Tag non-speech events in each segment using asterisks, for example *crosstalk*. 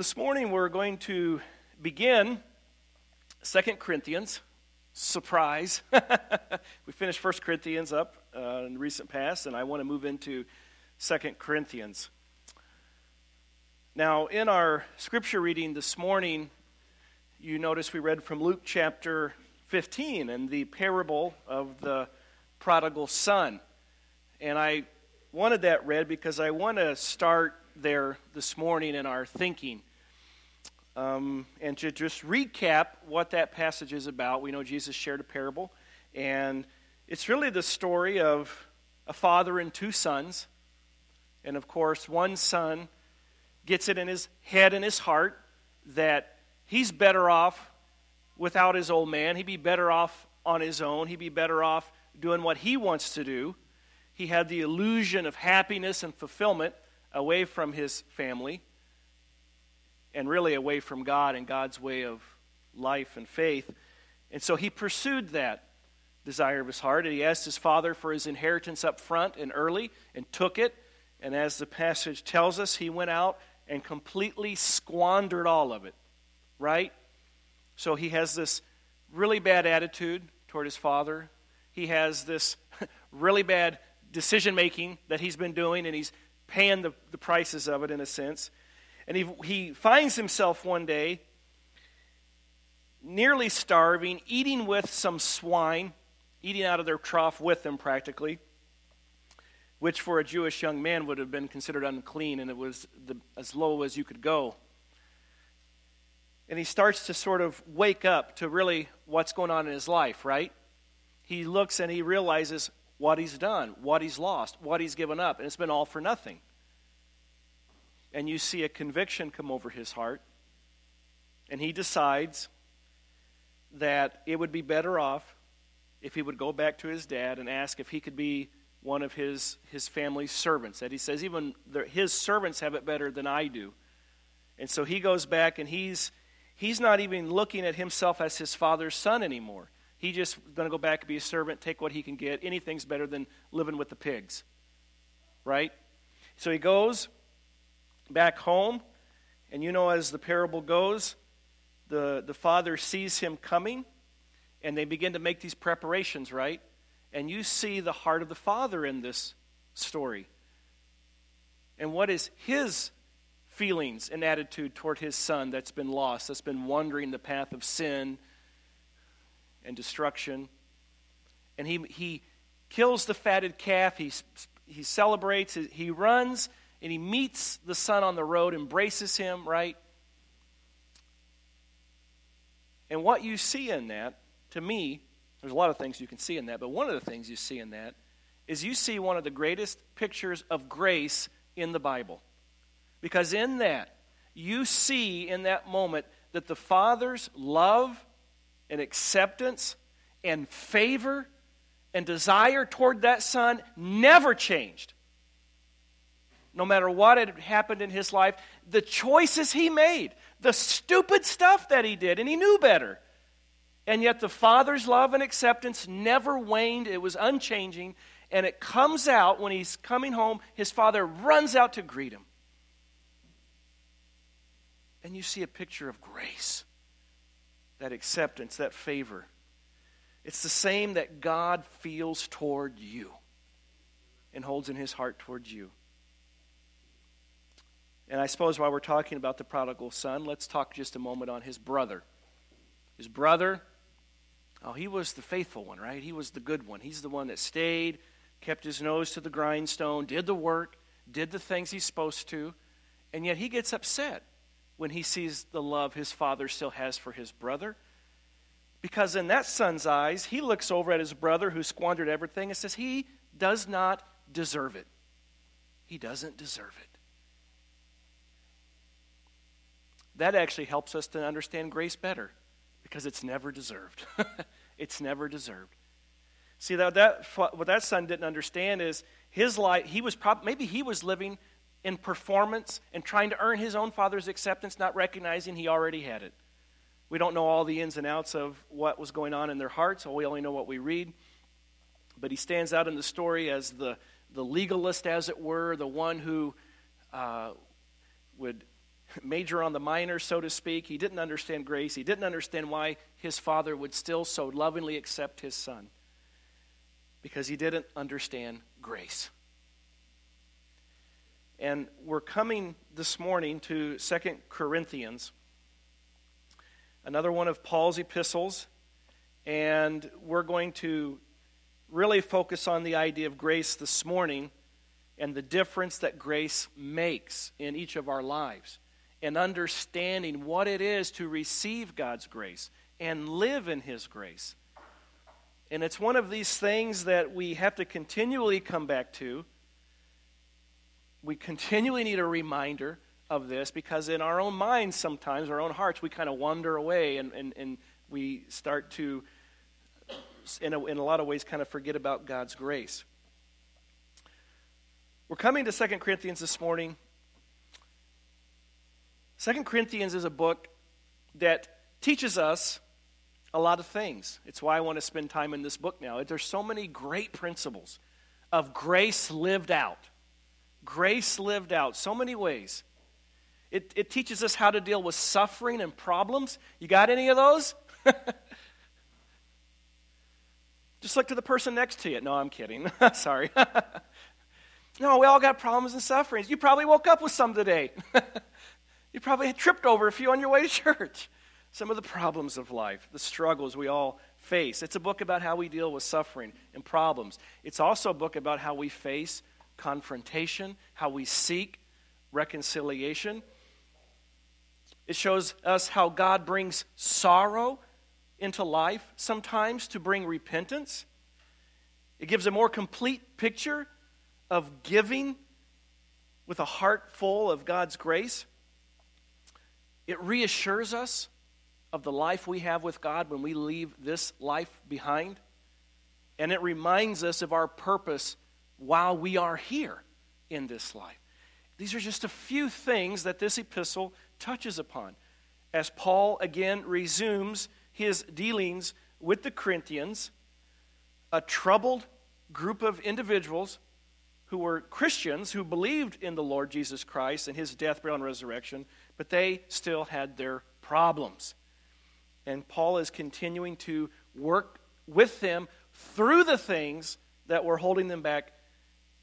This morning we're going to begin Second Corinthians. Surprise. *laughs* we finished First Corinthians up uh, in recent past, and I want to move into Second Corinthians. Now, in our scripture reading this morning, you notice we read from Luke chapter 15 and the parable of the prodigal son. And I wanted that read because I want to start there this morning in our thinking. Um, and to just recap what that passage is about, we know Jesus shared a parable, and it's really the story of a father and two sons. And of course, one son gets it in his head and his heart that he's better off without his old man. He'd be better off on his own. He'd be better off doing what he wants to do. He had the illusion of happiness and fulfillment away from his family and really away from God and God's way of life and faith. And so he pursued that desire of his heart, and he asked his father for his inheritance up front and early and took it. And as the passage tells us, he went out and completely squandered all of it, right? So he has this really bad attitude toward his father. He has this *laughs* really bad decision making that he's been doing, and he's paying the, the prices of it in a sense. And he, he finds himself one day nearly starving, eating with some swine, eating out of their trough with them practically, which for a Jewish young man would have been considered unclean, and it was the, as low as you could go. And he starts to sort of wake up to really what's going on in his life, right? He looks and he realizes, what he's done, what he's lost, what he's given up, and it's been all for nothing. And you see a conviction come over his heart, and he decides that it would be better off if he would go back to his dad and ask if he could be one of his, his family's servants. That he says, even the, his servants have it better than I do. And so he goes back and he's, he's not even looking at himself as his father's son anymore. He just going to go back and be a servant, take what he can get. Anything's better than living with the pigs. Right? So he goes back home, and you know, as the parable goes, the, the father sees him coming, and they begin to make these preparations, right? And you see the heart of the father in this story. And what is his feelings and attitude toward his son that's been lost, that's been wandering the path of sin and destruction. And he, he kills the fatted calf, he, he celebrates, he runs, and he meets the son on the road, embraces him, right? And what you see in that, to me, there's a lot of things you can see in that, but one of the things you see in that is you see one of the greatest pictures of grace in the Bible. Because in that, you see in that moment that the Father's love and acceptance and favor and desire toward that son never changed. No matter what had happened in his life, the choices he made, the stupid stuff that he did, and he knew better. And yet the father's love and acceptance never waned, it was unchanging. And it comes out when he's coming home, his father runs out to greet him. And you see a picture of grace that acceptance, that favor. It's the same that God feels toward you and holds in his heart towards you. And I suppose while we're talking about the prodigal son, let's talk just a moment on his brother. His brother, oh, he was the faithful one, right? He was the good one. He's the one that stayed, kept his nose to the grindstone, did the work, did the things he's supposed to, and yet he gets upset when he sees the love his father still has for his brother. Because in that son's eyes, he looks over at his brother who squandered everything and says, He does not deserve it. He doesn't deserve it. That actually helps us to understand grace better because it's never deserved. *laughs* it's never deserved. See, that, that, what that son didn't understand is his life, he was prob- maybe he was living in performance and trying to earn his own father's acceptance, not recognizing he already had it. We don't know all the ins and outs of what was going on in their hearts, we only know what we read. But he stands out in the story as the, the legalist, as it were, the one who uh, would major on the minor, so to speak. He didn't understand grace. He didn't understand why his father would still so lovingly accept his son because he didn't understand grace. And we're coming this morning to Second Corinthians, another one of Paul's epistles, and we're going to really focus on the idea of grace this morning and the difference that grace makes in each of our lives and understanding what it is to receive God's grace and live in His grace. And it's one of these things that we have to continually come back to. We continually need a reminder of this because in our own minds, sometimes, our own hearts, we kind of wander away and, and, and we start to, in a, in a lot of ways, kind of forget about God's grace. We're coming to 2 Corinthians this morning. 2 Corinthians is a book that teaches us a lot of things. It's why I want to spend time in this book now. There's so many great principles of grace lived out. Grace lived out, so many ways. It, it teaches us how to deal with suffering and problems. You got any of those? *laughs* Just look to the person next to you. No, I'm kidding. *laughs* Sorry. *laughs* No, we all got problems and sufferings. You probably woke up with some today. You probably tripped over a few on your way to church. Some of the problems of life, the struggles we all face. It's a book about how we deal with suffering and problems. It's also a book about how we face confrontation, how we seek reconciliation. It shows us how God brings sorrow into life sometimes to bring repentance. It gives a more complete picture of giving with a heart full of God's grace. It reassures us of the life we have with God when we leave this life behind. And it reminds us of our purpose while we are here in this life. These are just a few things that this epistle touches upon. As Paul again resumes his dealings with the Corinthians, a troubled group of individuals who were Christians who believed in the Lord Jesus Christ and his death, burial, and resurrection, but they still had their problems. And Paul is continuing to work with them through the things that were holding them back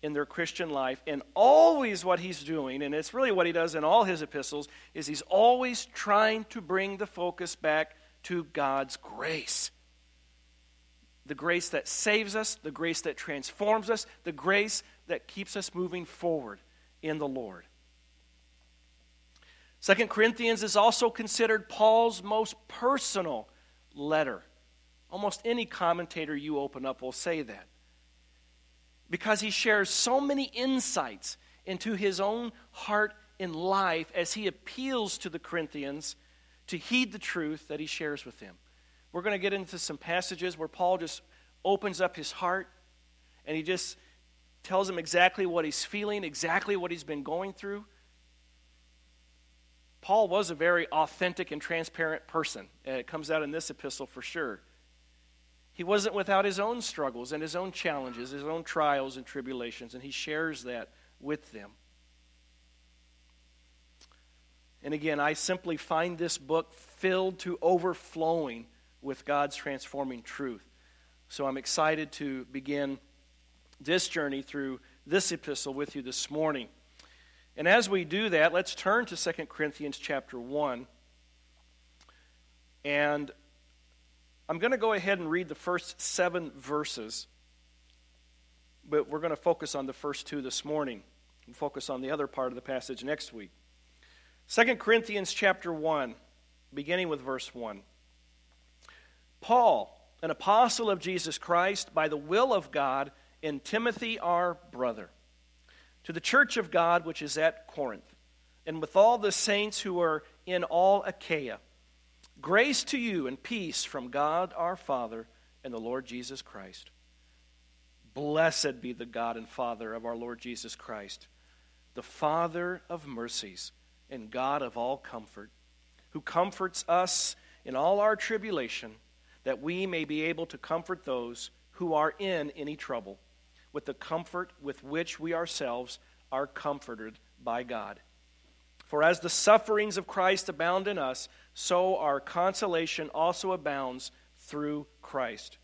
in their Christian life. And always what he's doing, and it's really what he does in all his epistles, is he's always trying to bring the focus back to God's grace the grace that saves us, the grace that transforms us, the grace that keeps us moving forward in the Lord. Second Corinthians is also considered Paul's most personal letter. Almost any commentator you open up will say that. Because he shares so many insights into his own heart and life as he appeals to the Corinthians to heed the truth that he shares with them. We're going to get into some passages where Paul just opens up his heart and he just tells them exactly what he's feeling, exactly what he's been going through. Paul was a very authentic and transparent person. And It comes out in this epistle for sure. He wasn't without his own struggles and his own challenges, his own trials and tribulations, and he shares that with them. And again, I simply find this book filled to overflowing with God's transforming truth. So I'm excited to begin this journey through this epistle with you this morning. And as we do that, let's turn to 2 Corinthians chapter 1. And I'm going to go ahead and read the first seven verses, but we're going to focus on the first two this morning and focus on the other part of the passage next week. 2 Corinthians chapter 1, beginning with verse 1. Paul, an apostle of Jesus Christ, by the will of God, in Timothy, our brother, to the church of God which is at Corinth, and with all the saints who are in all Achaia. Grace to you and peace from God our Father and the Lord Jesus Christ. Blessed be the God and Father of our Lord Jesus Christ, the Father of mercies and God of all comfort, who comforts us in all our tribulation, that we may be able to comfort those who are in any trouble with the comfort with which we ourselves are comforted by God. For as the sufferings of Christ abound in us, so our consolation also abounds through Christ.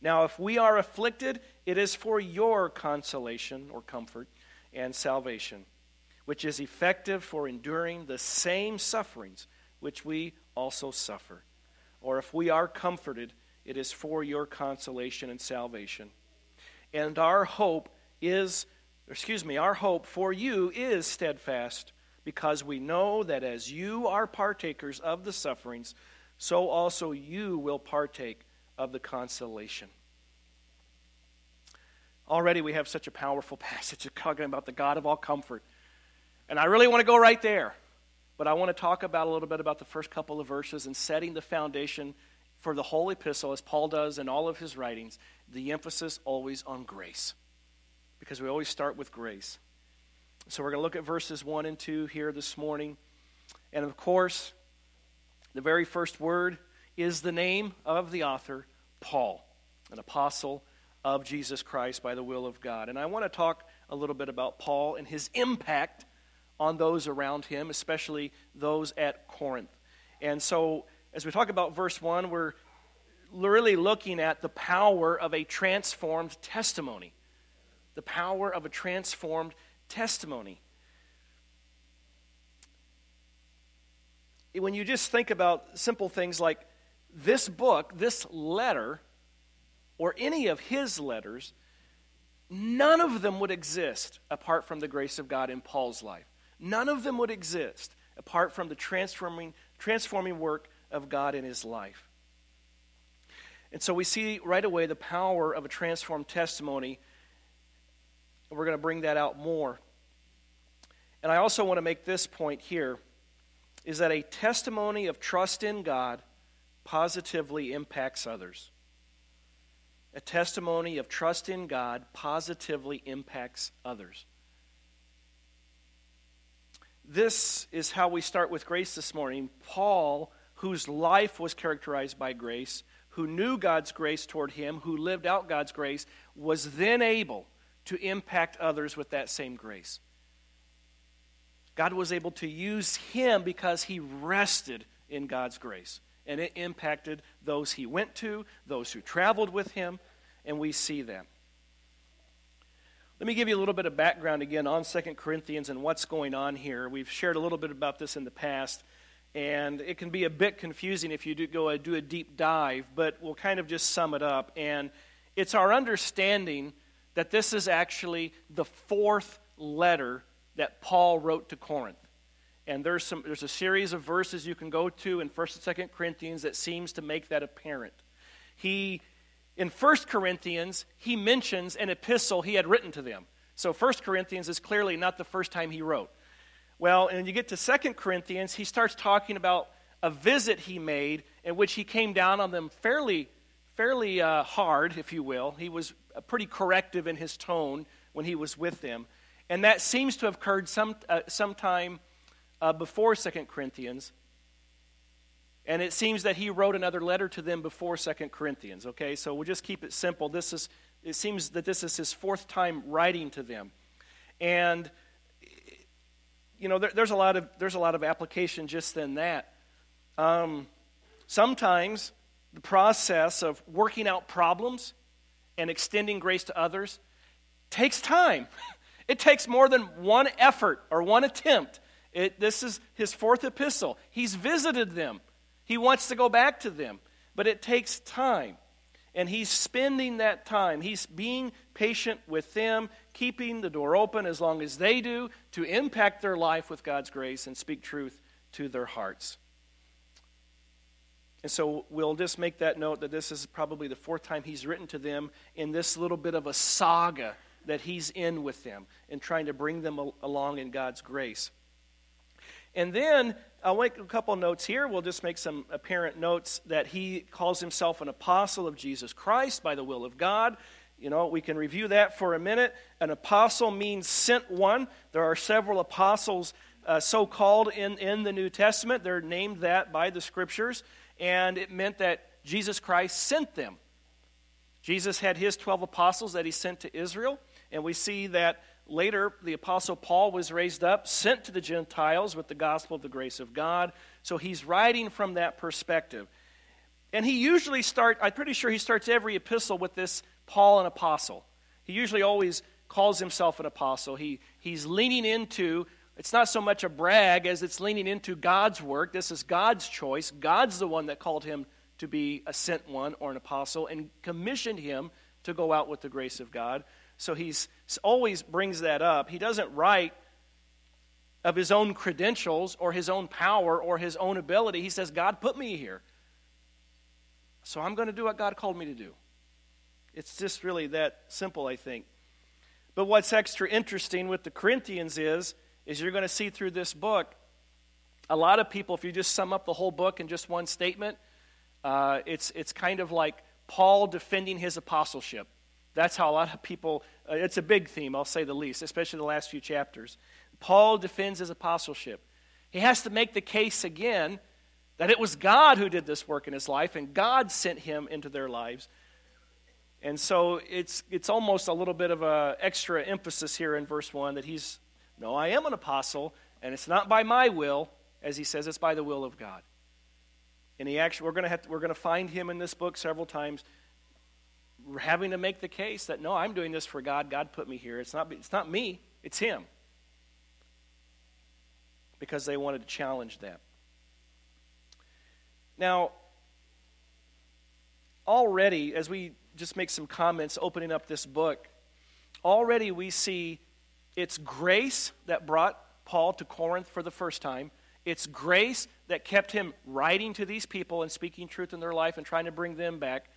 Now, if we are afflicted, it is for your consolation or comfort and salvation, which is effective for enduring the same sufferings which we also suffer. Or if we are comforted, it is for your consolation and salvation. And our hope is, excuse me, our hope for you is steadfast because we know that as you are partakers of the sufferings, so also you will partake of the consolation. Already we have such a powerful *laughs* passage talking about the God of all comfort. And I really want to go right there. But I want to talk about a little bit about the first couple of verses and setting the foundation for the whole epistle, as Paul does in all of his writings, the emphasis always on grace. Because we always start with grace. So we're going to look at verses 1 and 2 here this morning. And of course, the very first word is the name of the author, Paul, an apostle of Jesus Christ by the will of God. And I want to talk a little bit about Paul and his impact on those around him, especially those at Corinth. And so, as we talk about verse 1, we're really looking at the power of a transformed testimony. The power of a transformed testimony. When you just think about simple things like this book, this letter, or any of his letters, none of them would exist apart from the grace of God in Paul's life. None of them would exist apart from the transforming, transforming work of God in his life. And so we see right away the power of a transformed testimony and we're going to bring that out more. And I also want to make this point here is that a testimony of trust in God positively impacts others. A testimony of trust in God positively impacts others. This is how we start with grace this morning. Paul, whose life was characterized by grace, who knew God's grace toward him, who lived out God's grace, was then able to impact others with that same grace. God was able to use him because he rested in God's grace. And it impacted those he went to, those who traveled with him, and we see them. Let me give you a little bit of background again on 2 Corinthians and what's going on here. We've shared a little bit about this in the past, and it can be a bit confusing if you do go uh, do a deep dive, but we'll kind of just sum it up. And it's our understanding that this is actually the fourth letter that Paul wrote to Corinth. And there's, some, there's a series of verses you can go to in 1st and 2nd Corinthians that seems to make that apparent. He, in 1st Corinthians, he mentions an epistle he had written to them. So 1st Corinthians is clearly not the first time he wrote. Well, and you get to 2nd Corinthians, he starts talking about a visit he made in which he came down on them fairly, fairly uh, hard, if you will. He was pretty corrective in his tone when he was with them. And that seems to have occurred some, uh, sometime uh, before Second Corinthians. And it seems that he wrote another letter to them before Second Corinthians. Okay, so we'll just keep it simple. This is, it seems that this is his fourth time writing to them. And, you know, there, there's, a lot of, there's a lot of application just in that. Um, sometimes the process of working out problems and extending grace to others takes time. *laughs* It takes more than one effort or one attempt. It, this is his fourth epistle. He's visited them, he wants to go back to them, but it takes time. And he's spending that time. He's being patient with them, keeping the door open as long as they do to impact their life with God's grace and speak truth to their hearts. And so we'll just make that note that this is probably the fourth time he's written to them in this little bit of a saga that he's in with them and trying to bring them along in God's grace. And then I'll make a couple notes here. We'll just make some apparent notes that he calls himself an apostle of Jesus Christ by the will of God. You know, we can review that for a minute. An apostle means sent one. There are several apostles uh, so called in, in the New Testament. They're named that by the scriptures and it meant that Jesus Christ sent them. Jesus had his 12 apostles that he sent to Israel, and we see that later, the Apostle Paul was raised up, sent to the Gentiles with the gospel of the grace of God. So he's writing from that perspective. And he usually starts, I'm pretty sure he starts every epistle with this Paul, an apostle. He usually always calls himself an apostle. He, he's leaning into, it's not so much a brag as it's leaning into God's work. This is God's choice. God's the one that called him to be a sent one or an apostle and commissioned him to go out with the grace of God. So he's always brings that up. He doesn't write of his own credentials or his own power or his own ability. He says, God put me here. So I'm going to do what God called me to do. It's just really that simple, I think. But what's extra interesting with the Corinthians is, is you're going to see through this book, a lot of people, if you just sum up the whole book in just one statement, uh, it's, it's kind of like Paul defending his apostleship. That's how a lot of people, uh, it's a big theme, I'll say the least, especially the last few chapters. Paul defends his apostleship. He has to make the case again that it was God who did this work in his life and God sent him into their lives. And so it's, it's almost a little bit of an extra emphasis here in verse 1 that he's, no, I am an apostle, and it's not by my will, as he says, it's by the will of God. And he actually, we're going to, we're going to find him in this book several times having to make the case that, no, I'm doing this for God. God put me here. It's not, it's not me, it's him. Because they wanted to challenge that. Now, already, as we just make some comments opening up this book. Already we see it's grace that brought Paul to Corinth for the first time. It's grace that kept him writing to these people and speaking truth in their life and trying to bring them back.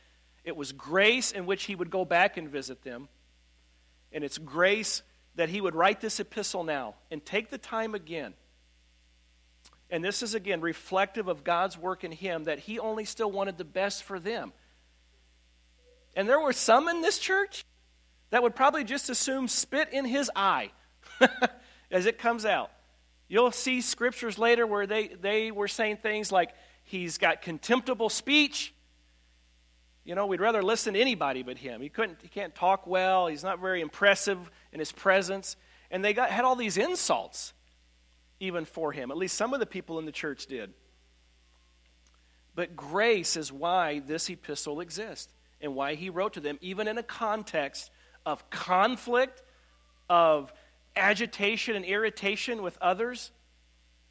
It was grace in which he would go back and visit them. And it's grace that he would write this epistle now and take the time again. And this is again reflective of God's work in him that he only still wanted the best for them. And there were some in this church that would probably just assume spit in his eye *laughs* as it comes out. You'll see scriptures later where they, they were saying things like, he's got contemptible speech. You know, we'd rather listen to anybody but him. He, couldn't, he can't talk well, he's not very impressive in his presence. And they got, had all these insults even for him. At least some of the people in the church did. But grace is why this epistle exists and why he wrote to them, even in a context of conflict, of agitation and irritation with others,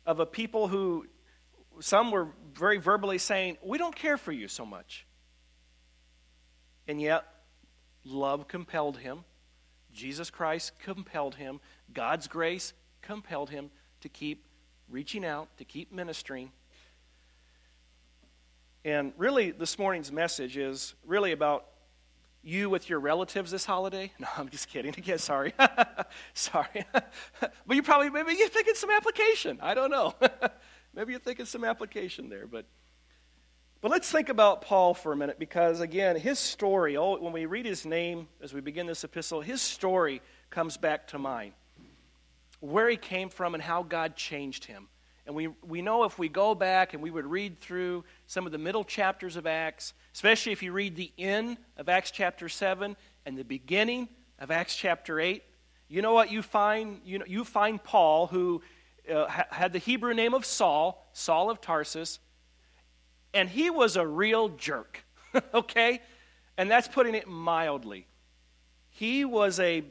of a people who some were very verbally saying, We don't care for you so much. And yet, love compelled him. Jesus Christ compelled him. God's grace compelled him to keep reaching out, to keep ministering, and really, this morning's message is really about you with your relatives this holiday. *laughs* No, I'm just kidding. *laughs* Again, sorry. *laughs* sorry. but you probably, maybe you're thinking some application. I don't know. maybe you're thinking some application there. But, but let's think about Paul for a minute because, again, his story, oh, when we read his name as we begin this epistle, his story comes back to mind. Where he came from and how God changed him. And we, we know if we go back and we would read through some of the middle chapters of Acts, especially if you read the end of Acts chapter 7 and the beginning of Acts chapter 8, you know what you find? You, know, you find Paul, who uh, ha- had the Hebrew name of Saul, Saul of Tarsus, and he was a real jerk, *laughs* okay? And that's putting it mildly. He was a,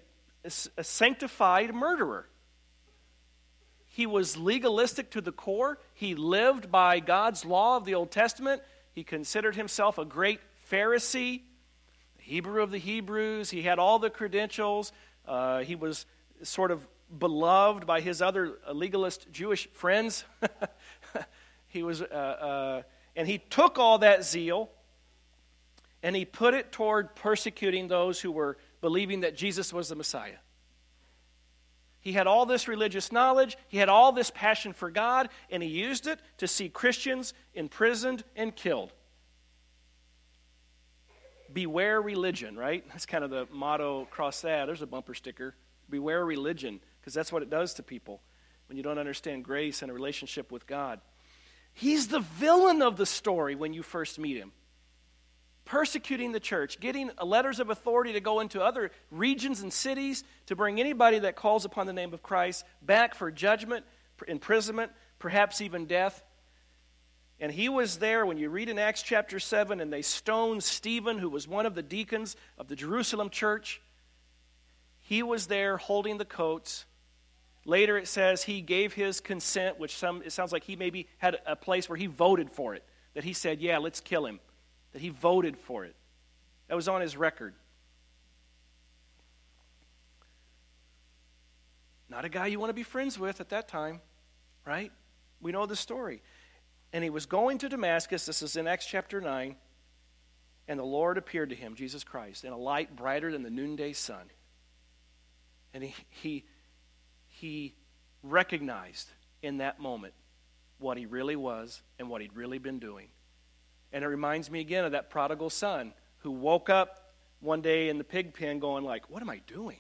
a sanctified murderer. He was legalistic to the core. He lived by God's law of the Old Testament. He considered himself a great Pharisee, Hebrew of the Hebrews. He had all the credentials. Uh, he was sort of beloved by his other legalist Jewish friends. *laughs* he was, uh, uh, and he took all that zeal and he put it toward persecuting those who were believing that Jesus was the Messiah. He had all this religious knowledge, he had all this passion for God, and he used it to see Christians imprisoned and killed. Beware religion, right? That's kind of the motto across that. There's a bumper sticker. Beware religion, because that's what it does to people when you don't understand grace and a relationship with God. He's the villain of the story when you first meet him. persecuting the church, getting letters of authority to go into other regions and cities to bring anybody that calls upon the name of Christ back for judgment, imprisonment, perhaps even death. And he was there when you read in Acts chapter 7 and they stoned Stephen, who was one of the deacons of the Jerusalem church. He was there holding the coats. Later it says he gave his consent, which some, it sounds like he maybe had a place where he voted for it, that he said, Yeah, let's kill him, that he voted for it. That was on his record. Not a guy you want to be friends with at that time, right? We know the story. And he was going to Damascus, this is in Acts chapter 9, and the Lord appeared to him, Jesus Christ, in a light brighter than the noonday sun. And he, he, he recognized in that moment what he really was and what he'd really been doing. And it reminds me again of that prodigal son who woke up one day in the pig pen going like, "What am I doing?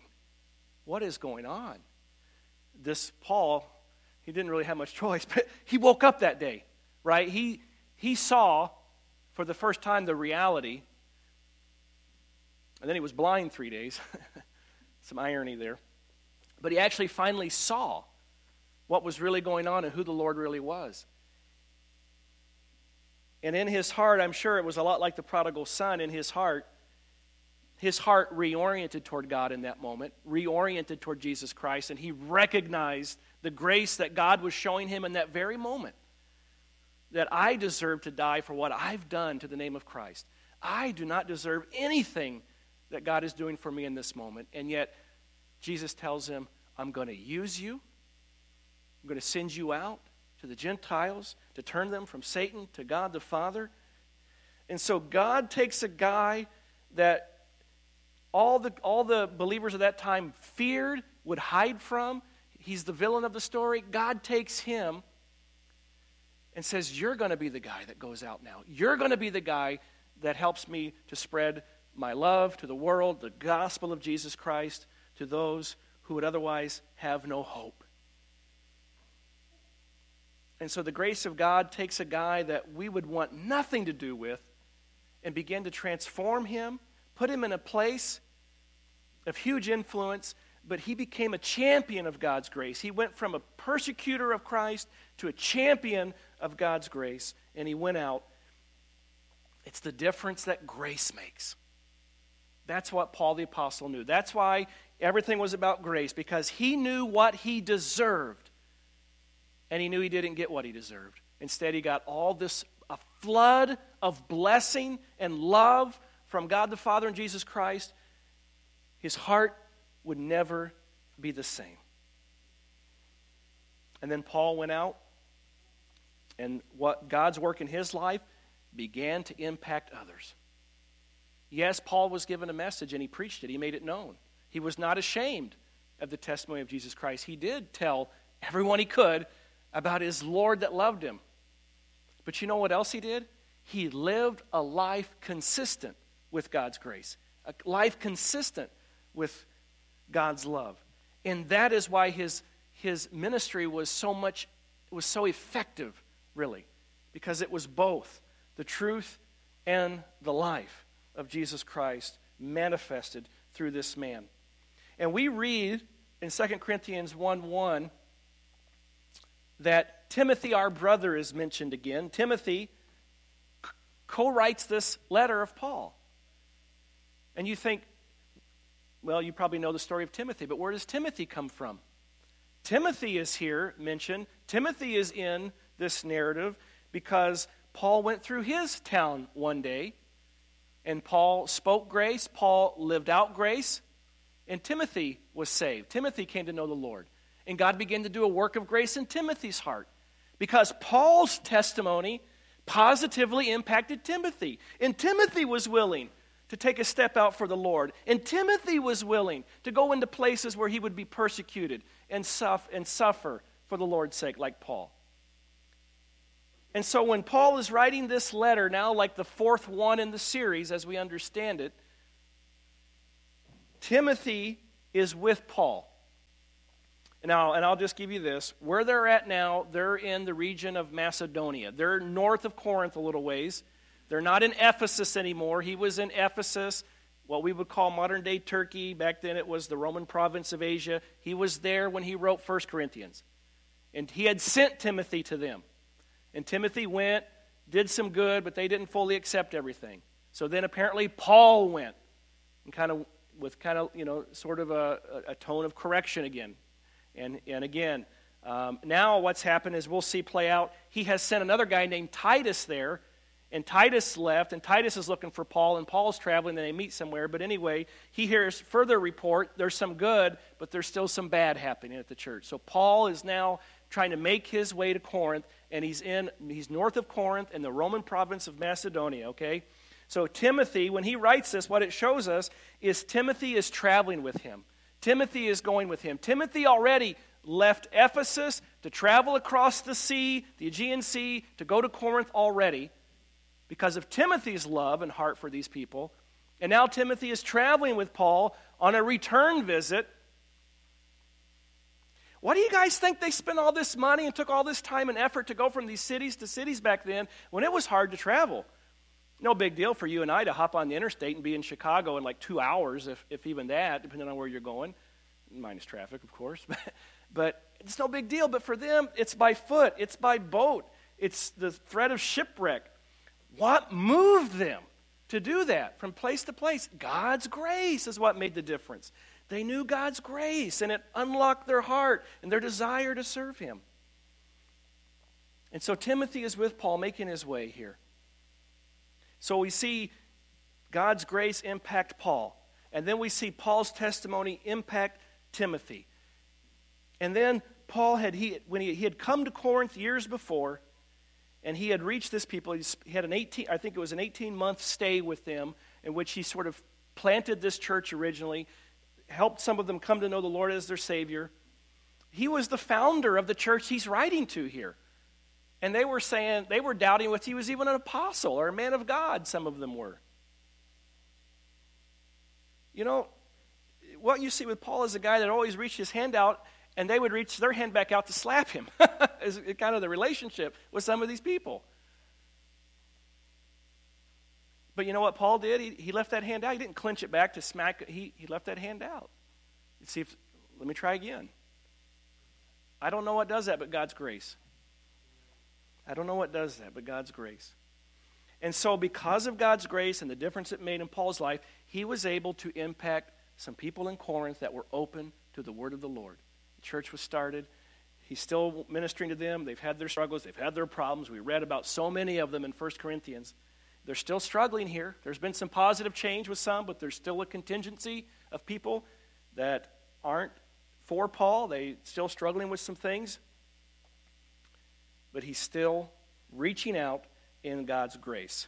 What is going on?" This Paul, he didn't really have much *laughs* choice, but he woke up that day, right? He he saw for the first time the reality. And then he was blind 3 days. *laughs* Some irony there. But he actually finally saw what was really going on and who the Lord really was. And in his heart, I'm sure it was a lot like the prodigal son in his heart. His heart reoriented toward God in that moment, reoriented toward Jesus Christ, and he recognized the grace that God was showing him in that very moment. That I deserve to die for what I've done to the name of Christ. I do not deserve anything that God is doing for me in this moment, and yet Jesus tells him, I'm going to use you. I'm going to send you out to the Gentiles to turn them from Satan to God the Father. And so God takes a guy that all the, all the believers of that time feared, would hide from. He's the villain of the story. God takes him and says, You're going to be the guy that goes out now. You're going to be the guy that helps me to spread my love to the world, the gospel of Jesus Christ to those who would otherwise have no hope. And so the grace of God takes a guy that we would want nothing to do with and begin to transform him, put him in a place of huge influence, but he became a champion of God's grace. He went from a persecutor of Christ to a champion of God's grace, and he went out. It's the difference that grace makes. That's what Paul the Apostle knew. That's why everything was about grace, because he knew what he deserved. And he knew he didn't get what he deserved. Instead, he got all this a flood of blessing and love from God the Father and Jesus Christ. His heart would never be the same. And then Paul went out, and what God's work in his life began to impact others. Yes, Paul was given a message and he preached it, he made it known. He was not ashamed of the testimony of Jesus Christ. He did tell everyone he could about his Lord that loved him. But you know what else he did? He lived a life consistent with God's grace, a life consistent with God's love. And that is why his, his ministry was so much, was so effective, really, because it was both the truth and the life of Jesus Christ manifested through this man. And we read in 2 Corinthians 1 1 that Timothy, our brother, is mentioned again. Timothy co writes this letter of Paul. And you think, well, you probably know the story of Timothy, but where does Timothy come from? Timothy is here mentioned. Timothy is in this narrative because Paul went through his town one day and Paul spoke grace, Paul lived out grace, and Timothy was saved. Timothy came to know the Lord. And God began to do a work of grace in Timothy's heart because Paul's testimony positively impacted Timothy. And Timothy was willing to take a step out for the Lord. And Timothy was willing to go into places where he would be persecuted and, suffer, for the Lord's sake, like Paul. And so when Paul is writing this letter, now like the fourth one in the series as we understand it, Timothy is with Paul. Now, and I'll just give you this. Where they're at now, they're in the region of Macedonia. They're north of Corinth a little ways. They're not in Ephesus anymore. He was in Ephesus, what we would call modern day Turkey. Back then it was the Roman province of Asia. He was there when he wrote 1 Corinthians. And he had sent Timothy to them. And Timothy went, did some good, but they didn't fully accept everything. So then apparently Paul went and kind of with kind of, you know, sort of a, a tone of correction again. And, and again, um, now what's happened is we'll see play out. He has sent another guy named Titus there, and Titus left, and Titus is looking for Paul, and Paul's traveling, and they meet somewhere. But anyway, he hears further report. There's some good, but there's still some bad happening at the church. So Paul is now trying to make his way to Corinth, and he's in he's north of Corinth in the Roman province of Macedonia, okay? So Timothy, when he writes this, what it shows us is Timothy is traveling with him. Timothy is going with him. Timothy already left Ephesus to travel across the sea, the Aegean Sea, to go to Corinth already because of Timothy's love and heart for these people. And now Timothy is traveling with Paul on a return visit. Why do you guys think they spent all this money and took all this time and effort to go from these cities to cities back then when it was hard to travel? No big deal for you and I to hop on the interstate and be in Chicago in like two hours, if, if even that, depending on where you're going, minus traffic, of course. *laughs* But it's no big deal. But for them, it's by foot, it's by boat, it's the threat of shipwreck. What moved them to do that from place to place? God's grace is what made the difference. They knew God's grace, and it unlocked their heart and their desire to serve Him. And so Timothy is with Paul making his way here. So we see God's grace impact Paul. And then we see Paul's testimony impact Timothy. And then Paul had, he, when he, he had come to Corinth years before, and he had reached this people, he had an 18, I think it was an 18 month stay with them in which he sort of planted this church originally, helped some of them come to know the Lord as their Savior. He was the founder of the church he's writing to here. And they were saying, they were doubting whether he was even an apostle or a man of God, some of them were. You know, what you see with Paul is a guy that always reached his hand out and they would reach their hand back out to slap him. *laughs* is kind of the relationship with some of these people. But you know what Paul did? He, he left that hand out. He didn't clench it back to smack. He, he left that hand out. Let's see if, let me try again. I don't know what does that, but God's grace. I don't know what does that, but God's grace. And so, because of God's grace and the difference it made in Paul's life, he was able to impact some people in Corinth that were open to the word of the Lord The church was started. He's still ministering to them. They've had their struggles, they've had their problems. We read about so many of them in 1 Corinthians. They're still struggling here. There's been some positive change with some, but there's still a contingency of people that aren't for Paul. They're still struggling with some things. But he's still reaching out in God's grace.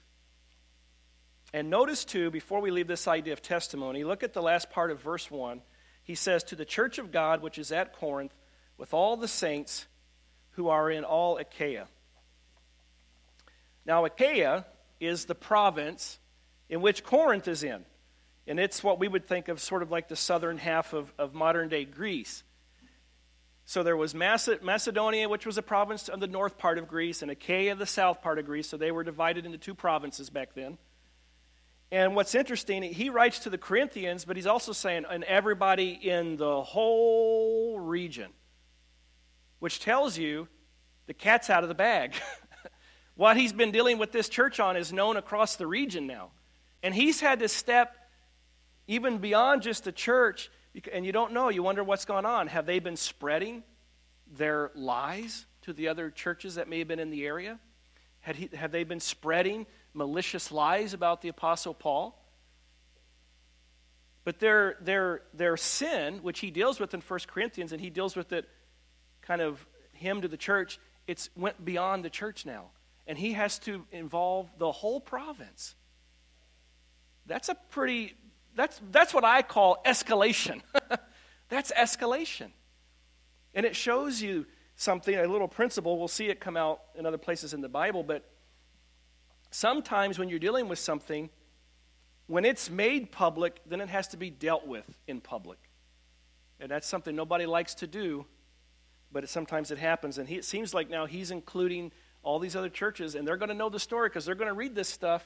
And notice, too, before we leave this idea of testimony, look at the last part of verse 1 he says, To the church of God which is at Corinth, with all the saints who are in all Achaia. Now, Achaia is the province in which Corinth is in. And it's what we would think of sort of like the southern half of, of modern day Greece. So there was Macedonia, which was a province on the north part of Greece, and Achaia, the south part of Greece. So they were divided into two provinces back then. And what's interesting, he writes to the Corinthians, but he's also saying, and everybody in the whole region, which tells you the cat's out of the bag. *laughs* what he's been dealing with this church on is known across the region now. And he's had to step even beyond just the church, and you don't know, you wonder what's going on. Have they been spreading their lies to the other churches that may have been in the area? Had he, have they been spreading malicious lies about the Apostle Paul. But their, their, their sin, which he deals with in 1 Corinthians, and he deals with it kind of him to the church, it's went beyond the church now. And he has to involve the whole province. That's a pretty, that's, that's what I call escalation. *laughs* that's escalation. And it shows you something, a little principle. We'll see it come out in other places in the Bible, but sometimes when you're dealing with something, when it's made public, then it has to be dealt with in public. And that's something nobody likes to do, but it, sometimes it happens. And he, it seems like now he's including all these other churches, and they're going to know the story because they're going to read this stuff.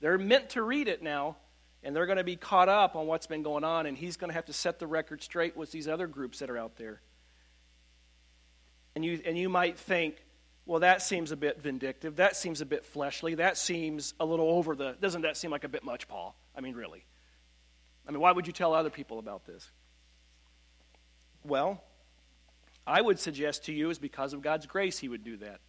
They're meant to read it now, and they're going to be caught up on what's been going on, and he's going to have to set the record straight with these other groups that are out there. And you, and you might think, well, that seems a bit vindictive. That seems a bit fleshly. That seems a little over the. Doesn't that seem like a bit much, Paul? I mean, really. I mean, why would you tell other people about this? Well, I would suggest to you is because of God's grace he would do that.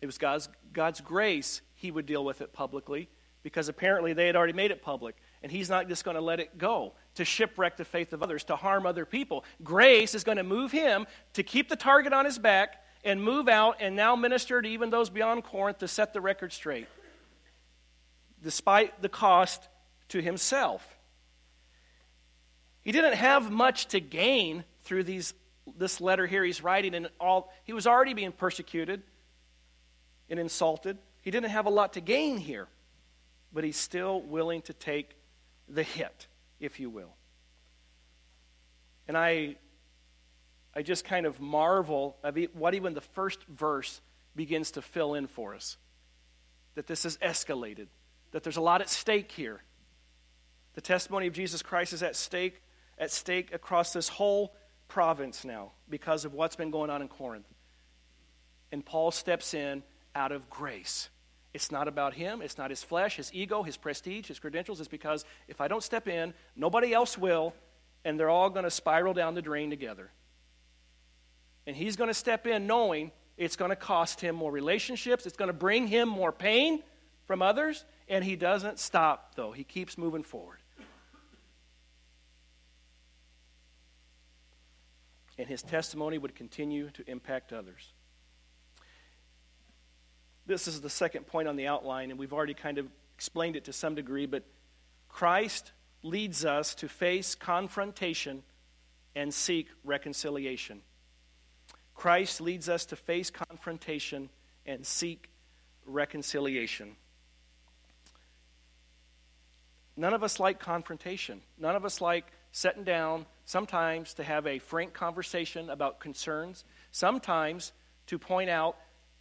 It was God's, God's grace he would deal with it publicly because apparently they had already made it public. And he's not just going to let it go to shipwreck the faith of others, to harm other people. Grace is going to move him to keep the target on his back and move out and now minister to even those beyond Corinth to set the record straight, despite the cost to himself. He didn't have much to gain through these, this letter here he's writing, and all he was already being persecuted and insulted. He didn't have a lot to gain here, but he's still willing to take the hit, if you will. And I, I just kind of marvel at what even the first verse begins to fill in for us. That this is escalated, that there's a lot at stake here. The testimony of Jesus Christ is at stake, at stake across this whole province now because of what's been going on in Corinth. And Paul steps in out of grace. It's not about him, it's not his flesh, his ego, his prestige, his credentials. It's because if I don't step in, nobody else will, and they're all going to spiral down the drain together. And he's going to step in knowing it's going to cost him more relationships, it's going to bring him more pain from others, and he doesn't stop, though. He keeps moving forward. And his testimony would continue to impact others. This is the second point on the outline, and we've already kind of explained it to some degree, but Christ leads us to face confrontation and seek reconciliation. Christ leads us to face confrontation and seek reconciliation. None of us like confrontation. None of us like sitting down sometimes to have a frank conversation about concerns, sometimes to point out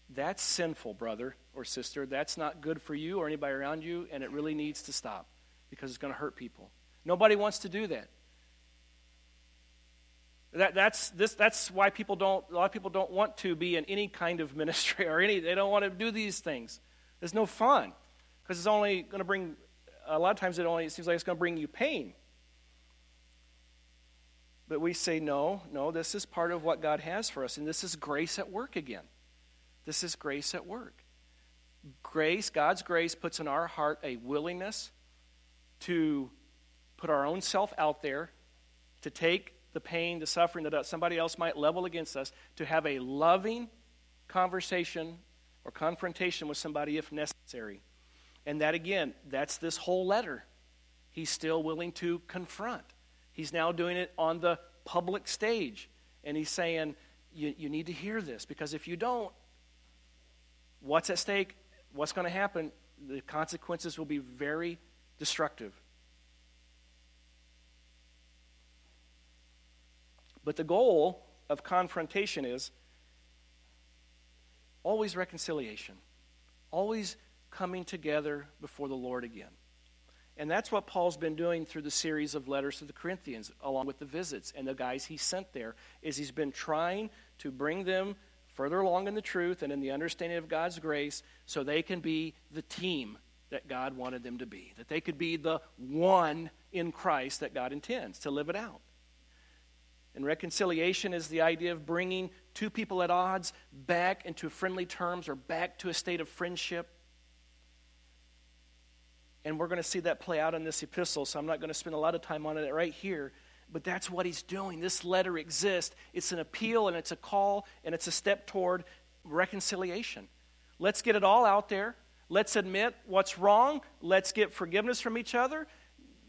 that's sinful, brother or sister. That's not good for you or anybody around you, and it really needs to stop because it's going to hurt people. Nobody wants to do that. That, that's, this, that's why people don't, a lot of people don't want to be in any kind of *laughs* ministry or any, they don't want to do these things. There's no fun because it's only going to bring, a lot of times it only it seems like it's going to bring you pain. But we say, no, no, this is part of what God has for us, and this is grace at work again. This is grace at work. Grace, God's grace, puts in our heart a willingness to put our own self out there, to take the pain, the suffering that somebody else might level against us, to have a loving conversation or confrontation with somebody if necessary. And that, again, that's this whole letter. He's still willing to confront. He's now doing it on the public stage. And he's saying, you, you need to hear this because if you don't, what's at stake, what's going to happen, the consequences will be very destructive. But the goal of confrontation is always reconciliation, always coming together before the Lord again. And that's what Paul's been doing through the series of letters to the Corinthians, along with the visits and the guys he sent there, is he's been trying to bring them further along in the truth and in the understanding of God's grace so they can be the team that God wanted them to be, that they could be the one in Christ that God intends to live it out. And reconciliation is the idea of bringing two people at odds back into friendly terms or back to a state of friendship. And we're going to see that play out in this epistle, so I'm not going to spend a lot of time on it right here. But that's what he's doing. This letter exists. It's an appeal and it's a call and it's a step toward reconciliation. Let's get it all out there. Let's admit what's wrong. Let's get forgiveness from each other.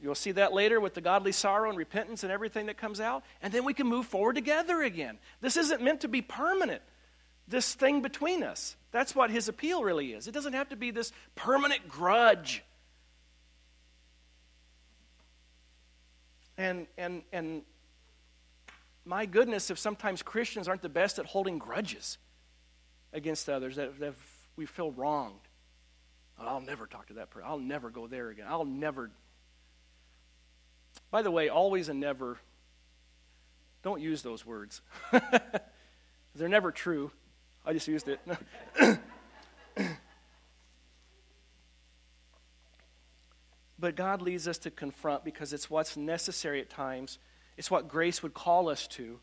You'll see that later with the godly sorrow and repentance and everything that comes out. And then we can move forward together again. This isn't meant to be permanent, this thing between us. That's what his appeal really is. It doesn't have to be this permanent grudge. And, and, and my goodness, if sometimes Christians aren't the best at holding grudges. against others that, that we feel wronged. I'll never talk to that person. I'll never go there again. I'll never. By the way, always and never, don't use those words. *laughs* They're never true. I just used it. *laughs* but God leads us to confront because it's what's necessary at times. It's what grace would call us to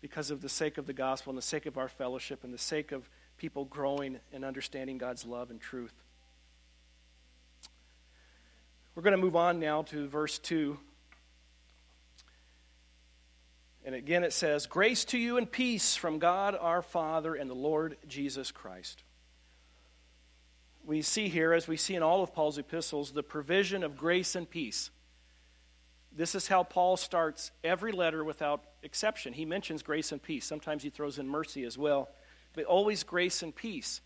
because of the sake of the gospel and the sake of our fellowship and the sake of people growing and understanding God's love and truth. We're going to move on now to verse 2. And again it says, Grace to you and peace from God our Father and the Lord Jesus Christ. We see here, as we see in all of Paul's epistles, the provision of grace and peace. This is how Paul starts every letter without exception. He mentions grace and peace. Sometimes he throws in mercy as well but always grace and peace.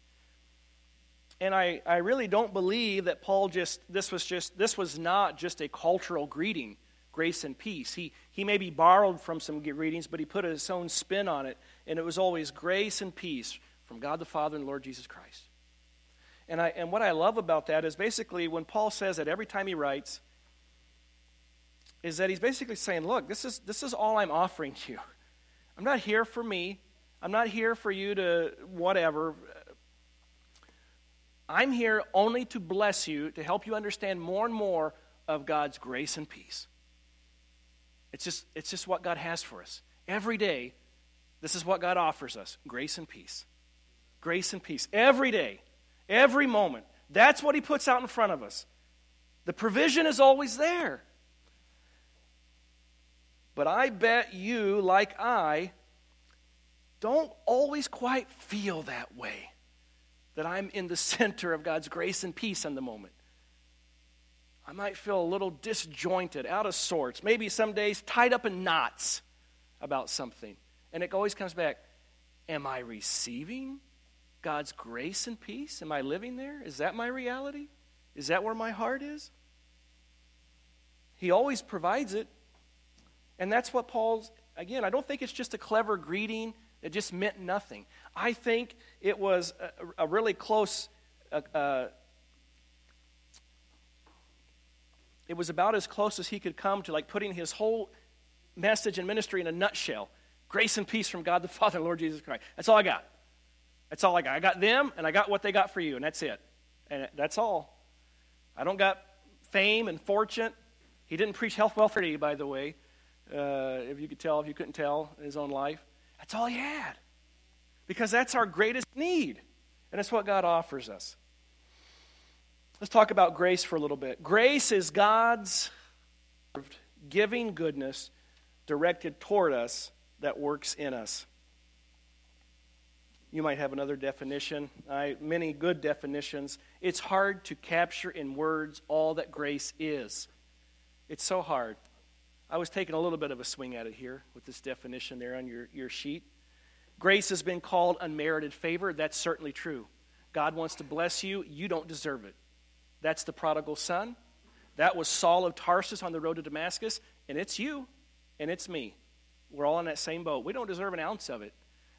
And I, I really don't believe that Paul just, this was just, this was not just a cultural greeting, grace and peace. He, he maybe borrowed from some greetings, but he put his own spin on it, and it was always grace and peace from God the Father and Lord Jesus Christ. And, I, and what I love about that is basically when Paul says that every time he writes, is that he's basically saying, look, this is, this is all I'm offering to you. I'm not here for me. I'm not here for you to whatever. I'm here only to bless you, to help you understand more and more of God's grace and peace. It's just, it's just what God has for us. Every day, this is what God offers us grace and peace. Grace and peace. Every day, every moment. That's what He puts out in front of us. The provision is always there. But I bet you, like I, don't always quite feel that way. That I'm in the *laughs* center of God's grace and peace in the moment. I might feel a little disjointed, out of sorts, maybe some days tied up in knots about something. And it always comes back Am I receiving God's grace and peace? Am I living there? Is that my reality? Is that where my heart is? He always provides it. And that's what Paul's, again, I don't think it's just a clever greeting it just meant nothing. I think it was a, a really close. Uh, uh, it was about as close as he could come to like putting his whole message and ministry in a nutshell. Grace and peace from God the Father Lord Jesus Christ. That's all I got. That's all I got. I got them, and I got what they got for you, and that's it. And that's all. I don't got fame and fortune. He didn't preach health, welfare to you, by the way. Uh, if you could tell, if you couldn't tell, in his own life. That's all he had. Because that's our greatest need. And it's what God offers us. Let's talk about grace for a little bit. Grace is God's giving goodness directed toward us that works in us. You might have another definition, I, many good definitions. It's hard to capture in words all that grace is. It's so hard. I was taking a little bit of a swing at it here with this definition there on your, your sheet. Grace has been called unmerited favor. That's certainly true. God wants to bless you. You don't deserve it. That's the prodigal son. That was Saul of Tarsus on the road to Damascus. And it's you and it's me. We're all in that same boat. We don't deserve an ounce of it.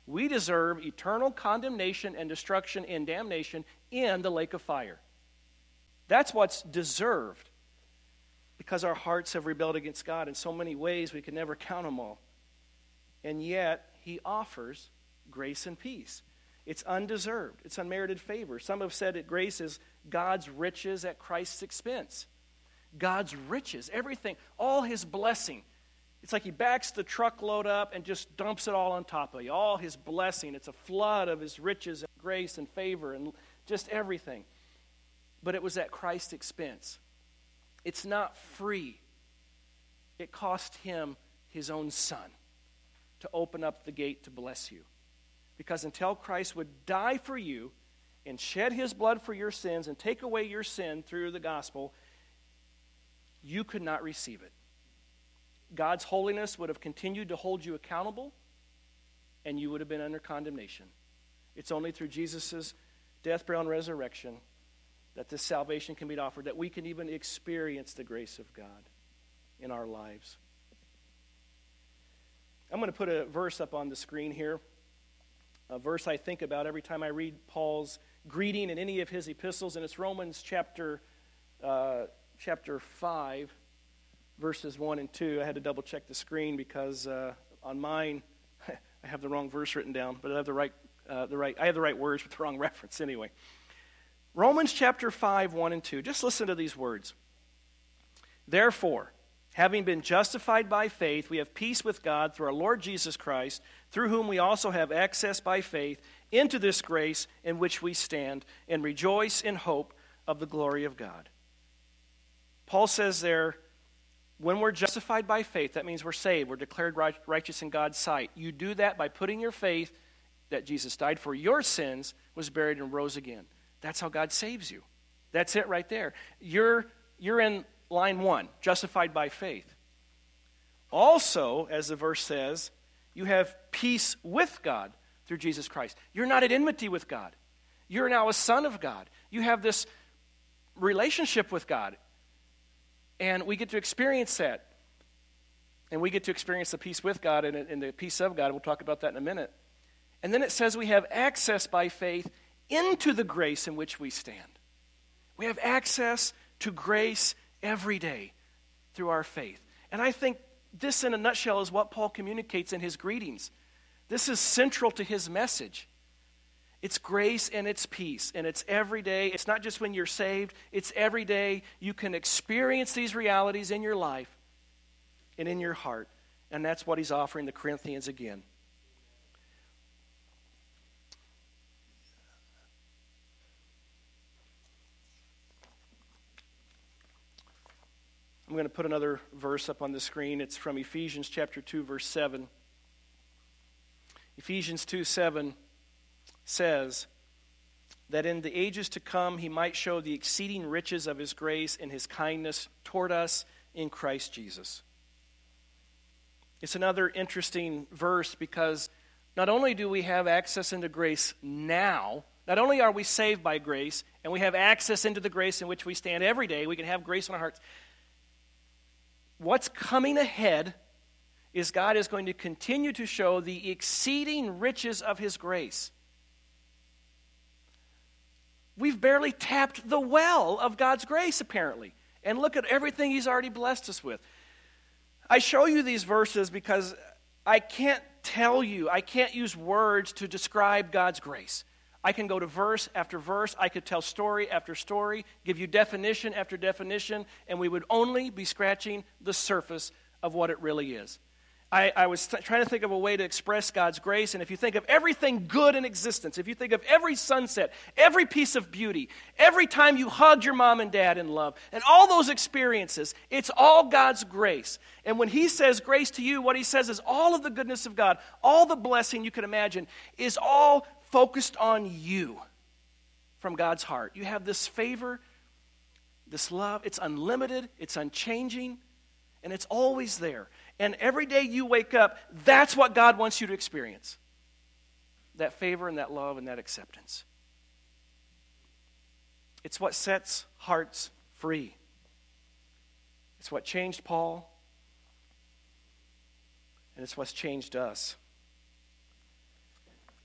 We deserve eternal condemnation and destruction and damnation in the lake of fire. That's what's deserved because our hearts have rebelled against God in so many ways we can never count them all. And yet, He offers grace and peace. It's undeserved, it's unmerited favor. Some have said that grace is God's riches at Christ's expense. God's riches, everything, all His blessing. It's like He backs the truckload up and just dumps it all on top of you. All His blessing. It's a flood of His riches and grace and favor and just everything. But it was at Christ's expense. It's not free. It cost him his own son to open up the gate to bless you. Because until Christ would die for you and shed his blood for your sins and take away your sin through the gospel, you could not receive it. God's holiness would have continued to hold you accountable, and you would have been under condemnation. It's only through Jesus' death, burial, and resurrection that this salvation can be offered, that we can even experience the grace of God in our lives. I'm going to put a verse up on the screen here. a verse I think about every time I read Paul's greeting in any of his epistles, and it's Romans chapter, uh, chapter 5, verses 1 and 2. I had to double check the screen because uh, on mine, *laughs* I have the wrong verse written down, but I have the right, uh, the right, I have the right words with the wrong *laughs* reference anyway. Romans chapter 5, 1 and 2. Just listen to these words. Therefore, having been justified by faith, we have peace with God through our Lord Jesus Christ, through whom we also have access by faith into this grace in which we stand and rejoice in hope of the glory of God. Paul says there, when we're justified by faith, that means we're saved, we're declared righteous in God's sight. You do that by putting your faith that Jesus died for your sins, was buried, and rose again. That's how God saves you. That's it right there. You're, you're in line one, justified by faith. Also, as the verse says, you have peace with God through Jesus Christ. You're not at enmity with God. You're now a son of God. You have this relationship with God. And we get to experience that. And we get to experience the peace with God and, and the peace of God. We'll talk about that in a minute. And then it says we have access by faith into the grace in which we stand. We have access to grace every day through our faith. And I think this, in a nutshell, is what Paul communicates in his greetings. This is central to his message. It's grace and it's peace. And it's every day. It's not just when you're saved, it's every day you can experience these realities in your life and in your heart. And that's what he's offering the Corinthians again. I'm going to put another verse up on the screen. It's from Ephesians chapter 2 verse 7. Ephesians 2 7 says that in the ages to come he might show the exceeding riches of his grace and his kindness toward us in Christ Jesus. It's another interesting verse because not only do we have access into grace now, not only are we saved by grace and we have access into the grace in which we stand every day, we can have grace in our hearts. What's coming ahead is God is going to continue to show the exceeding riches of his grace. We've barely tapped the well of God's grace, apparently. And look at everything He's already blessed us with. I show you these verses because I can't tell you, I can't use words to describe God's grace. I can go to verse after verse, I could tell story after story, give you definition after definition, and we would only be scratching the surface of what it really is. I, I was th- trying to think of a way to express God's grace. And if you think of everything good in existence, if you think of every sunset, every piece of beauty, every time you hugged your mom and dad in love, and all those experiences, it's all God's grace. And when He says grace to you, what He says is all of the goodness of God, all the blessing you can imagine, is all focused on you from God's heart. You have this favor, this love. It's unlimited, it's unchanging, and it's always there. And every day you wake up, that's what God wants you to experience that favor and that love and that acceptance. It's what sets hearts free. It's what changed Paul, and it's what's changed us.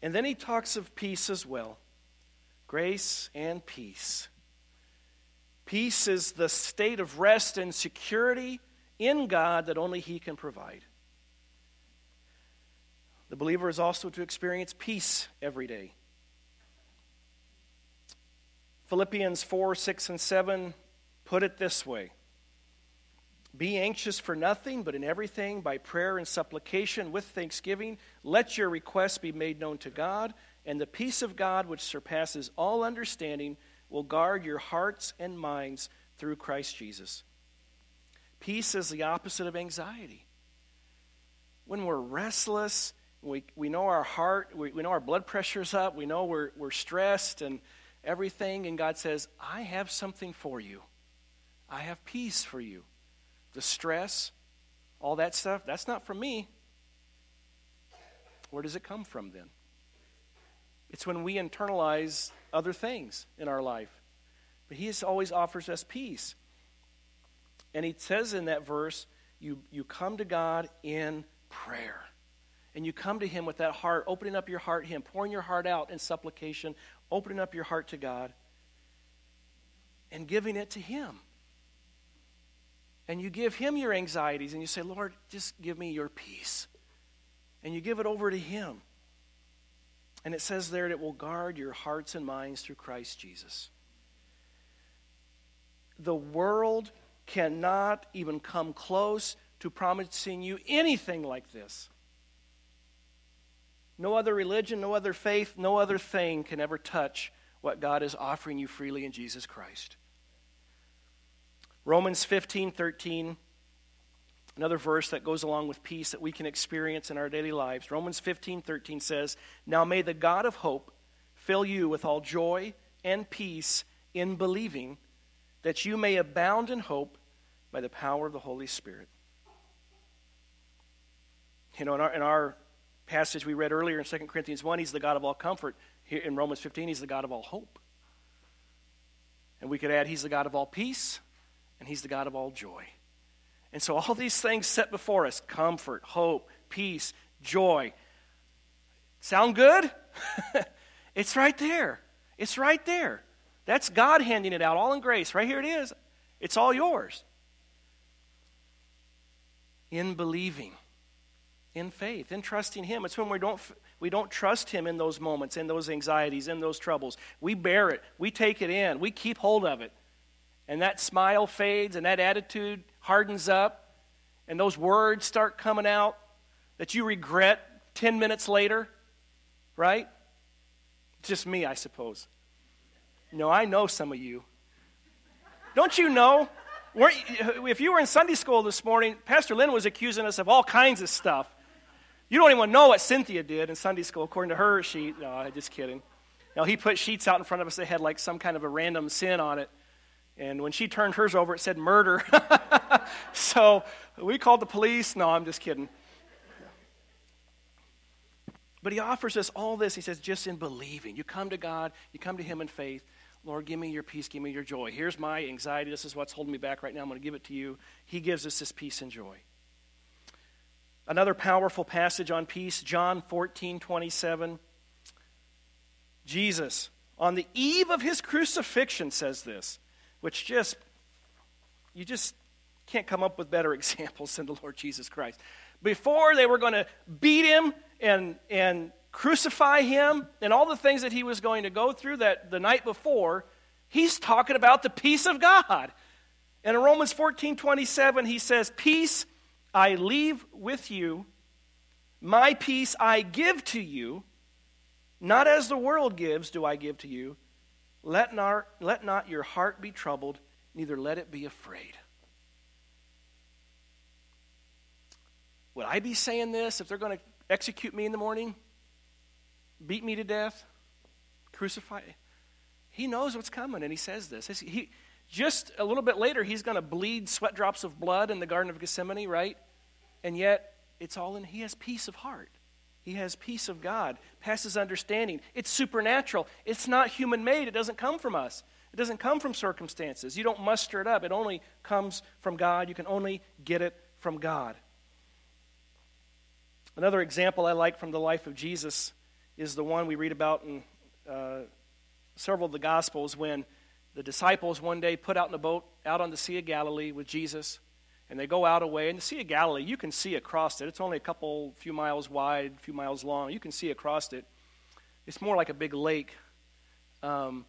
And then he talks of peace as well grace and peace. Peace is the state of rest and security in God that only He can provide. The believer is also to experience peace every day. Philippians 4 6 and 7 put it this way Be anxious for nothing, but in everything, by prayer and supplication with thanksgiving, let your requests be made known to God, and the peace of God, which surpasses all understanding, will guard your hearts and minds through Christ Jesus. Peace is the opposite of anxiety. When we're restless, we, we know our heart, we, we know our blood pressure's up, we know we're, we're stressed and everything, and God says, I have something for you. I have peace for you. The stress, all that stuff, that's not from me. Where does it come from then? It's when we internalize other things in our life. But He always offers us peace. And he says in that verse, you, you come to God in prayer. and you come to Him with that heart, opening up your heart Him, pouring your heart out in supplication, opening up your heart to God, and giving it to Him. And you give Him your anxieties, and you say, Lord, just give me your peace. And you give it over to Him. And it says there that it will guard your hearts and minds through Christ Jesus. The world cannot even come close to promising you anything like this. No other religion, no other faith, no other thing can ever touch what God is offering you freely in Jesus Christ. Romans 15 13, another verse that goes along with peace that we can experience in our daily lives. Romans 15 13 says, Now may the God of hope fill you with all joy and peace in believing, that you may abound in hope by the power of the Holy Spirit. You know, in our, in our passage we read earlier in 2 Corinthians 1, he's the God of all comfort. Here in Romans 15, he's the God of all hope. And we could add, he's the God of all peace, and he's the God of all joy. And so all these things set before us comfort, hope, peace, joy. Sound good? *laughs* it's right there. It's right there. That's God handing it out, all in grace. Right here it is. It's all yours. In believing in faith, in trusting Him. It's when we don't, we don't trust Him in those moments, in those anxieties, in those troubles. We bear it, we take it in, we keep hold of it. And that smile fades, and that attitude hardens up, and those words start coming out that you regret 10 minutes later, right? Just me, I suppose. No, I know some of you. Don't you know? Uh, if you were in Sunday school this morning, Pastor Lynn was accusing us of all kinds of stuff. You don't even know what Cynthia did in Sunday school, according to her sheet. No, just kidding. Now, he put sheets out in front of us that had like some kind of a random sin on it. And when she turned hers over, it said murder. *laughs* so we called the police. No, I'm just kidding. But he offers us all this. He says, just in believing. You come to God, you come to Him in faith. Lord, give me your peace, give me your joy. Here's my anxiety. This is what's holding me back right now. I'm going to give it to you. He gives us this peace and joy. Another powerful passage on peace, John 14, 27. Jesus, on the eve of his crucifixion, says this, which just, you just can't come up with better *laughs* examples than the Lord Jesus Christ. Before they were going to beat him and, and crucify him and all the things that he was going to go through that the night before, he's talking about the peace of God. And in Romans 14, 27, he says, Peace I leave with you, my peace I give to you, not as the world gives, do I give to you. Let not, let not your heart be troubled, neither let it be afraid. Would I be saying this if they're going to execute me in the morning? Beat me to death? Crucify? He knows what's coming, and he says this. He, just a little bit later, he's going to bleed sweat drops of blood in the Garden of Gethsemane, right? And yet, it's all in, he has peace of heart. He has peace of God, passes understanding. It's supernatural. It's not human made. It doesn't come from us. It doesn't come from circumstances. You don't muster it up. It only comes from God. You can only get it from God. Another example I like from the life of Jesus is the one we read about in uh, several of the Gospels when the disciples one day put out in a boat out on the Sea of Galilee with Jesus and they go out away. And the Sea of Galilee, you can see across it. It's only a couple, few miles wide, few miles long. You can see across it. It's more like a big lake. Um,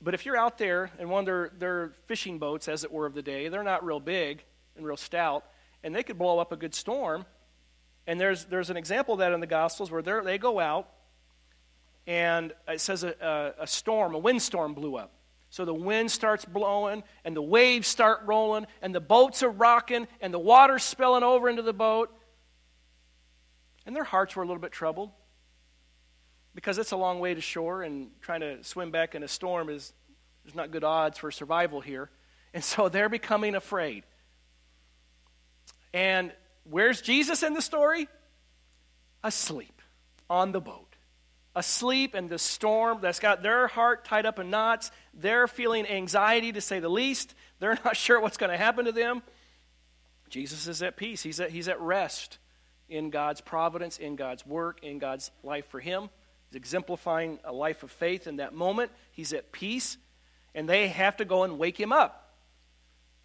but if you're out there in one of their, their fishing boats, as it were, of the day, they're not real big and real stout, and they could blow up a good storm. And there's, there's an example of that in the Gospels where they go out, and it says a, a, a storm, a windstorm blew up. So the wind starts blowing, and the waves start rolling, and the boats are rocking, and the water's spilling over into the boat. And their hearts were a little bit troubled because it's a long way to shore, and trying to swim back in a storm is there's not good odds for survival here. And so they're becoming afraid. And where's Jesus in the story? Asleep on the boat asleep in the storm that's got their heart tied up in knots. They're feeling anxiety, to say the least. They're *laughs* not sure what's going to happen to them. Jesus is at peace, he's at, he's at rest in God's providence, in God's work, in God's life for him. He's exemplifying a life of faith in that moment. He's at peace, and they have to go and wake him up.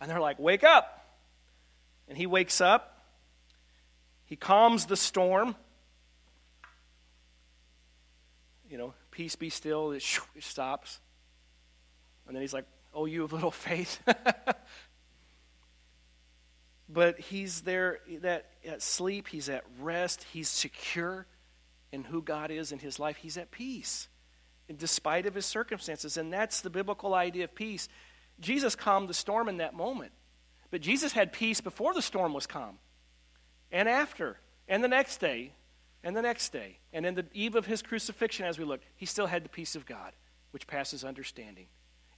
And they're like, Wake up! And he wakes up. He calms the storm. You know, peace be still. It stops. And then he's like, Oh, you have little faith. *laughs* but he's there that at sleep, he's at rest, he's secure in who God is in his life. He's at peace in despite of his circumstances. And that's the biblical idea of peace. Jesus calmed the storm in that moment. But Jesus had peace before the storm was calm. And after. And the next day. And the next day. And in the eve of his crucifixion, as we look, he still had the peace of God, which passes understanding.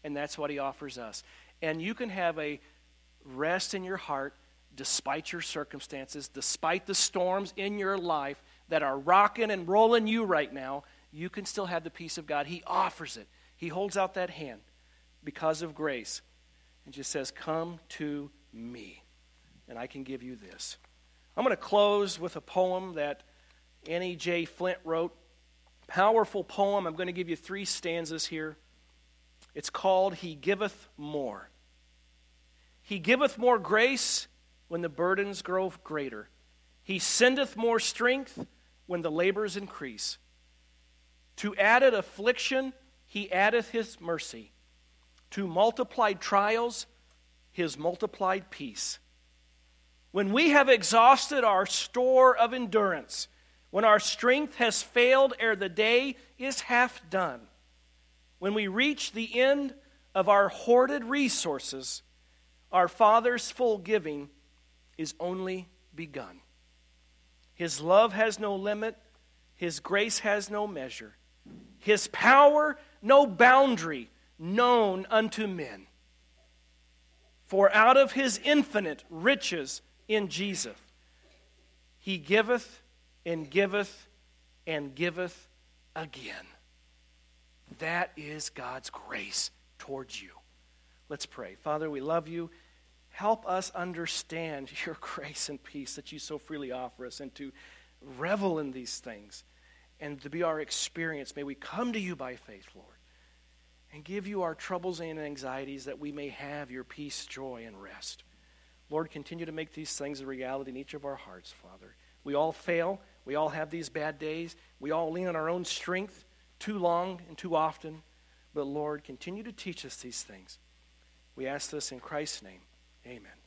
And that's what he offers us. And you can have a rest in your heart despite your circumstances, despite the storms in your life that are rocking and rolling you right now, you can still have the peace of God. He offers it. He holds out that hand because of grace and just says, Come to me, and I can give you this. I'm going to close with a poem that Annie J. Flint wrote. Powerful poem. I'm going to give you three stanzas here. It's called He Giveth More. He giveth more grace when the burdens grow greater. He sendeth more strength when the labors increase. To added affliction, he addeth his mercy. To multiplied trials, his multiplied peace. When we have exhausted our store of endurance, when our strength has failed ere the day is half done, when we reach the end of our hoarded resources, our Father's full giving is only begun. His love has no limit, His grace has no measure, His power no boundary known unto men. For out of His infinite riches in Jesus, He giveth and giveth and giveth again. That is God's grace towards you. Let's pray. Father, we love you. Help us understand *laughs* your grace and peace that you so freely offer us and to revel in these things and to be our experience. May we come to you by faith, Lord, and give you our troubles and anxieties that we may have your peace, joy, and rest. Lord, continue to make these things a reality in each of our hearts, Father. We all fail. We all have these bad days. We all lean on our own strength too long and too often. But Lord, continue to teach us these things. We ask this in Christ's name. Amen.